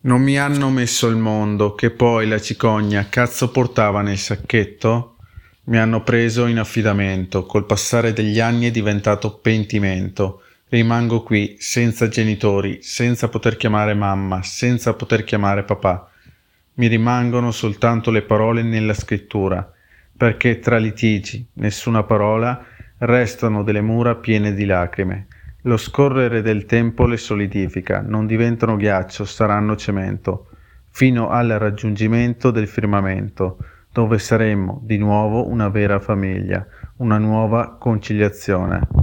Non mi hanno messo il mondo, che poi la cicogna cazzo portava nel sacchetto? Mi hanno preso in affidamento, col passare degli anni è diventato pentimento. Rimango qui, senza genitori, senza poter chiamare mamma, senza poter chiamare papà. Mi rimangono soltanto le parole nella scrittura, perché tra litigi, nessuna parola, restano delle mura piene di lacrime. Lo scorrere del tempo le solidifica, non diventano ghiaccio, saranno cemento, fino al raggiungimento del firmamento, dove saremmo di nuovo una vera famiglia, una nuova conciliazione.